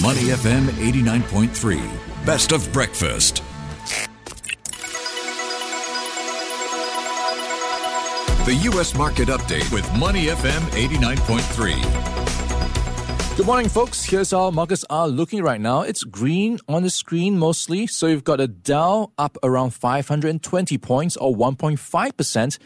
Money FM 89.3. Best of breakfast. The U.S. Market Update with Money FM 89.3. Good morning, folks. Here's how markets are looking right now. It's green on the screen mostly. So you've got a Dow up around 520 points or 1.5%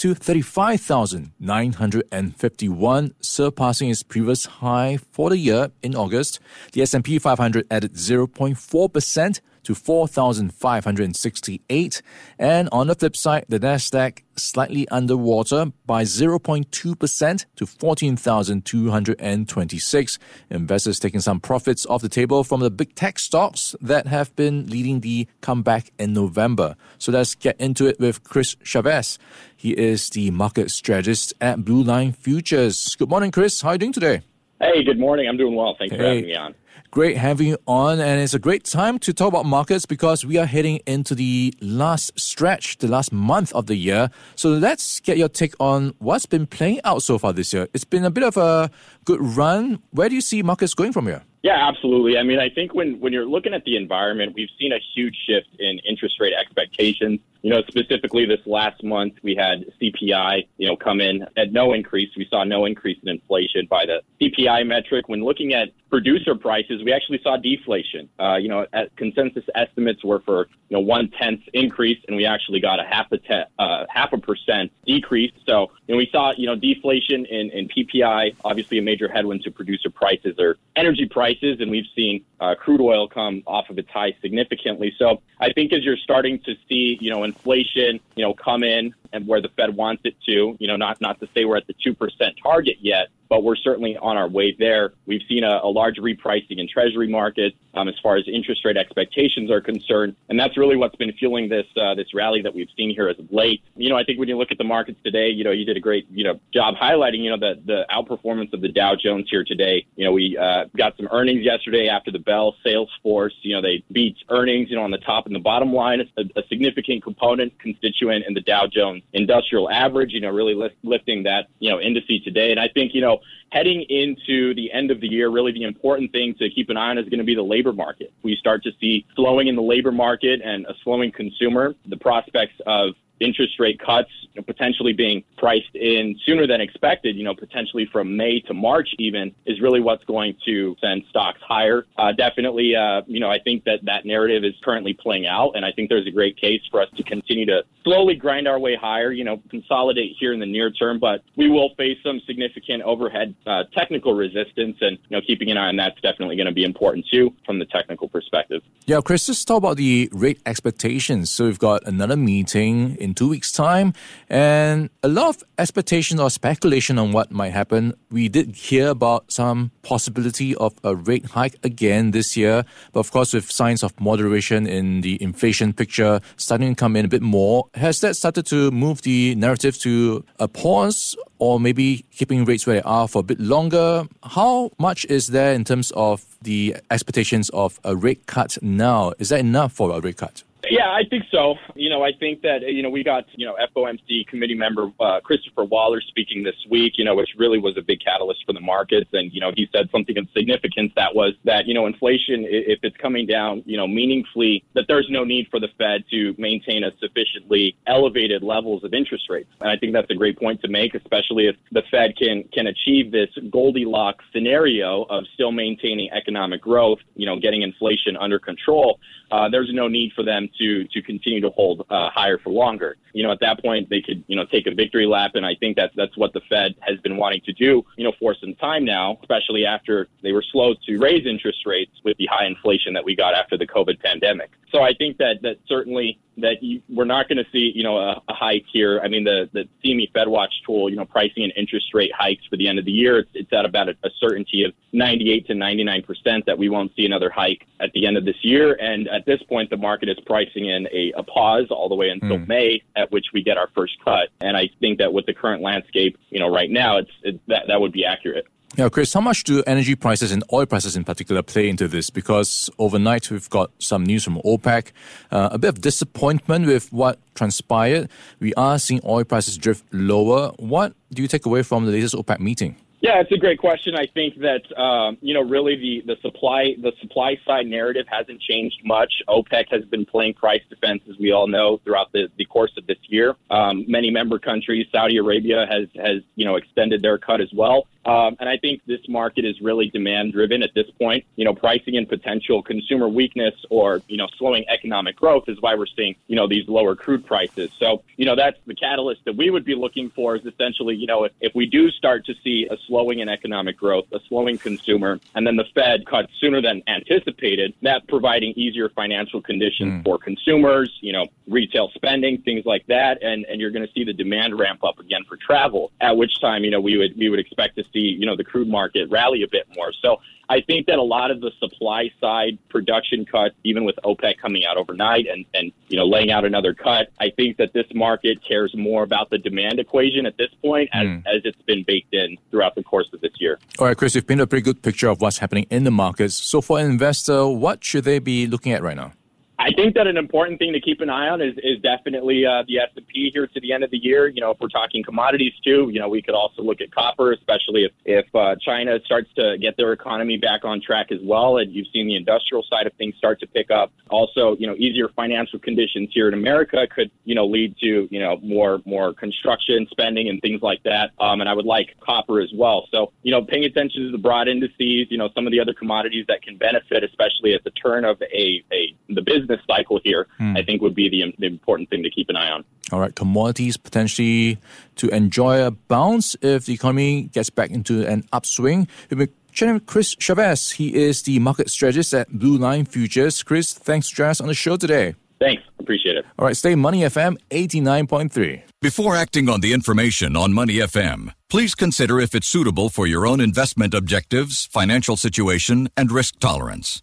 to 35,951, surpassing its previous high for the year in August. The S&P 500 added 0.4% to 4,568. And on the flip side, the Nasdaq slightly underwater by 0.2% to 14,226. Investors taking some profits off the table from the big tech stocks that have been leading the comeback in November. So let's get into it with Chris Chavez. He is the market strategist at Blue Line Futures. Good morning, Chris. How are you doing today? Hey, good morning. I'm doing well. Thanks hey. for having me on. Great having you on, and it's a great time to talk about markets because we are heading into the last stretch, the last month of the year. So let's get your take on what's been playing out so far this year. It's been a bit of a good run. Where do you see markets going from here? Yeah, absolutely. I mean, I think when, when you're looking at the environment, we've seen a huge shift in interest rate expectations. You know, specifically this last month, we had CPI, you know, come in at no increase. We saw no increase in inflation by the CPI metric. When looking at producer prices, we actually saw deflation. Uh, you know, consensus estimates were for, you know, one tenth increase, and we actually got a half a te- uh, half a percent decrease. So, know, we saw, you know, deflation in, in PPI, obviously a major headwind to producer prices or energy prices, and we've seen uh, crude oil come off of its high significantly. So I think as you're starting to see, you know, inflation, you know, come in and where the Fed wants it to, you know, not not to say we're at the two percent target yet, but we're certainly on our way there. We've seen a, a large repricing in Treasury markets um, as far as interest rate expectations are concerned, and that's really what's been fueling this uh, this rally that we've seen here as of late. You know, I think when you look at the markets today, you know, you did a great you know job highlighting you know the the outperformance of the Dow Jones here today. You know, we uh, got some earnings yesterday after the bell. Salesforce, you know, they beat earnings, you know, on the top and the bottom line, a, a significant component constituent in the Dow Jones Industrial Average. You know, really lift, lifting that you know indice today, and I think you know heading into the end of the year, really the important thing to keep an eye on is going to be the labor market. We start to see slowing in the labor market and a slowing consumer. The prospects of interest rate cuts you know, potentially being priced in sooner than expected, you know, potentially from May to March even, is really what's going to send stocks higher. Uh, definitely, uh, you know, I think that that narrative is currently playing out, and I think there's a great case for us to continue to slowly grind our way higher, you know, consolidate here in the near term, but we will face some significant overhead uh, technical resistance, and, you know, keeping an eye on that's definitely going to be important too from the technical perspective. Yeah, Chris, let's talk about the rate expectations. So we've got another meeting in two weeks' time, and a lot of expectation or speculation on what might happen. We did hear about some possibility of a rate hike again this year, but of course, with signs of moderation in the inflation picture starting to come in a bit more, has that started to move the narrative to a pause or maybe keeping rates where they are for a bit longer? How much is there in terms of the expectations of a rate cut now? Is that enough for a rate cut? Yeah, I think so. You know, I think that you know we got you know FOMC committee member uh, Christopher Waller speaking this week. You know, which really was a big catalyst for the markets, and you know he said something of significance that was that you know inflation, if it's coming down, you know meaningfully, that there's no need for the Fed to maintain a sufficiently elevated levels of interest rates. And I think that's a great point to make, especially if the Fed can can achieve this Goldilocks scenario of still maintaining economic growth, you know, getting inflation under control. Uh, there's no need for them to to continue to hold uh, higher for longer. You know, at that point they could you know take a victory lap, and I think that's that's what the Fed has been wanting to do. You know, for some time now, especially after they were slow to raise interest rates with the high inflation that we got after the COVID pandemic. So I think that that certainly that you, we're not going to see, you know, a, a, hike here. I mean, the the CME FedWatch tool, you know, pricing and interest rate hikes for the end of the year, it's, it's at about a, a certainty of 98 to 99 percent that we won't see another hike at the end of this year. And at this point, the market is pricing in a, a pause all the way until mm. May, at which we get our first cut. And I think that with the current landscape, you know, right now, it's it, that that would be accurate. Yeah, Chris, how much do energy prices and oil prices in particular play into this? Because overnight we've got some news from OPEC, uh, a bit of disappointment with what transpired. We are seeing oil prices drift lower. What do you take away from the latest OPEC meeting? Yeah, it's a great question. I think that um, you know really the, the supply the supply side narrative hasn't changed much. OPEC has been playing price defense, as we all know, throughout the, the course of this year. Um, many member countries, Saudi Arabia has has you know extended their cut as well. Um, and I think this market is really demand driven at this point. You know, pricing and potential consumer weakness or, you know, slowing economic growth is why we're seeing, you know, these lower crude prices. So, you know, that's the catalyst that we would be looking for is essentially, you know, if, if we do start to see a slowing in economic growth, a slowing consumer, and then the Fed cuts sooner than anticipated, that providing easier financial conditions mm. for consumers, you know, retail spending, things like that. And, and you're going to see the demand ramp up again for travel, at which time, you know, we would, we would expect to see, you know, the crude market rally a bit more. So I think that a lot of the supply side production cuts, even with OPEC coming out overnight and, and, you know, laying out another cut, I think that this market cares more about the demand equation at this point as, mm. as it's been baked in throughout the course of this year. All right, Chris, you've painted a pretty good picture of what's happening in the markets. So for an investor, what should they be looking at right now? I think that an important thing to keep an eye on is, is definitely uh, the S&P here to the end of the year. You know, if we're talking commodities too, you know, we could also look at copper, especially if, if uh, China starts to get their economy back on track as well. And you've seen the industrial side of things start to pick up. Also, you know, easier financial conditions here in America could, you know, lead to, you know, more, more construction spending and things like that. Um, and I would like copper as well. So, you know, paying attention to the broad indices, you know, some of the other commodities that can benefit, especially at the turn of a, a the business business cycle here, hmm. I think would be the, the important thing to keep an eye on. All right, commodities potentially to enjoy a bounce if the economy gets back into an upswing. We've been channeling Chris Chavez, he is the market strategist at Blue Line Futures. Chris, thanks for joining us on the show today. Thanks. Appreciate it. All right, stay Money FM 89.3. Before acting on the information on Money FM, please consider if it's suitable for your own investment objectives, financial situation, and risk tolerance.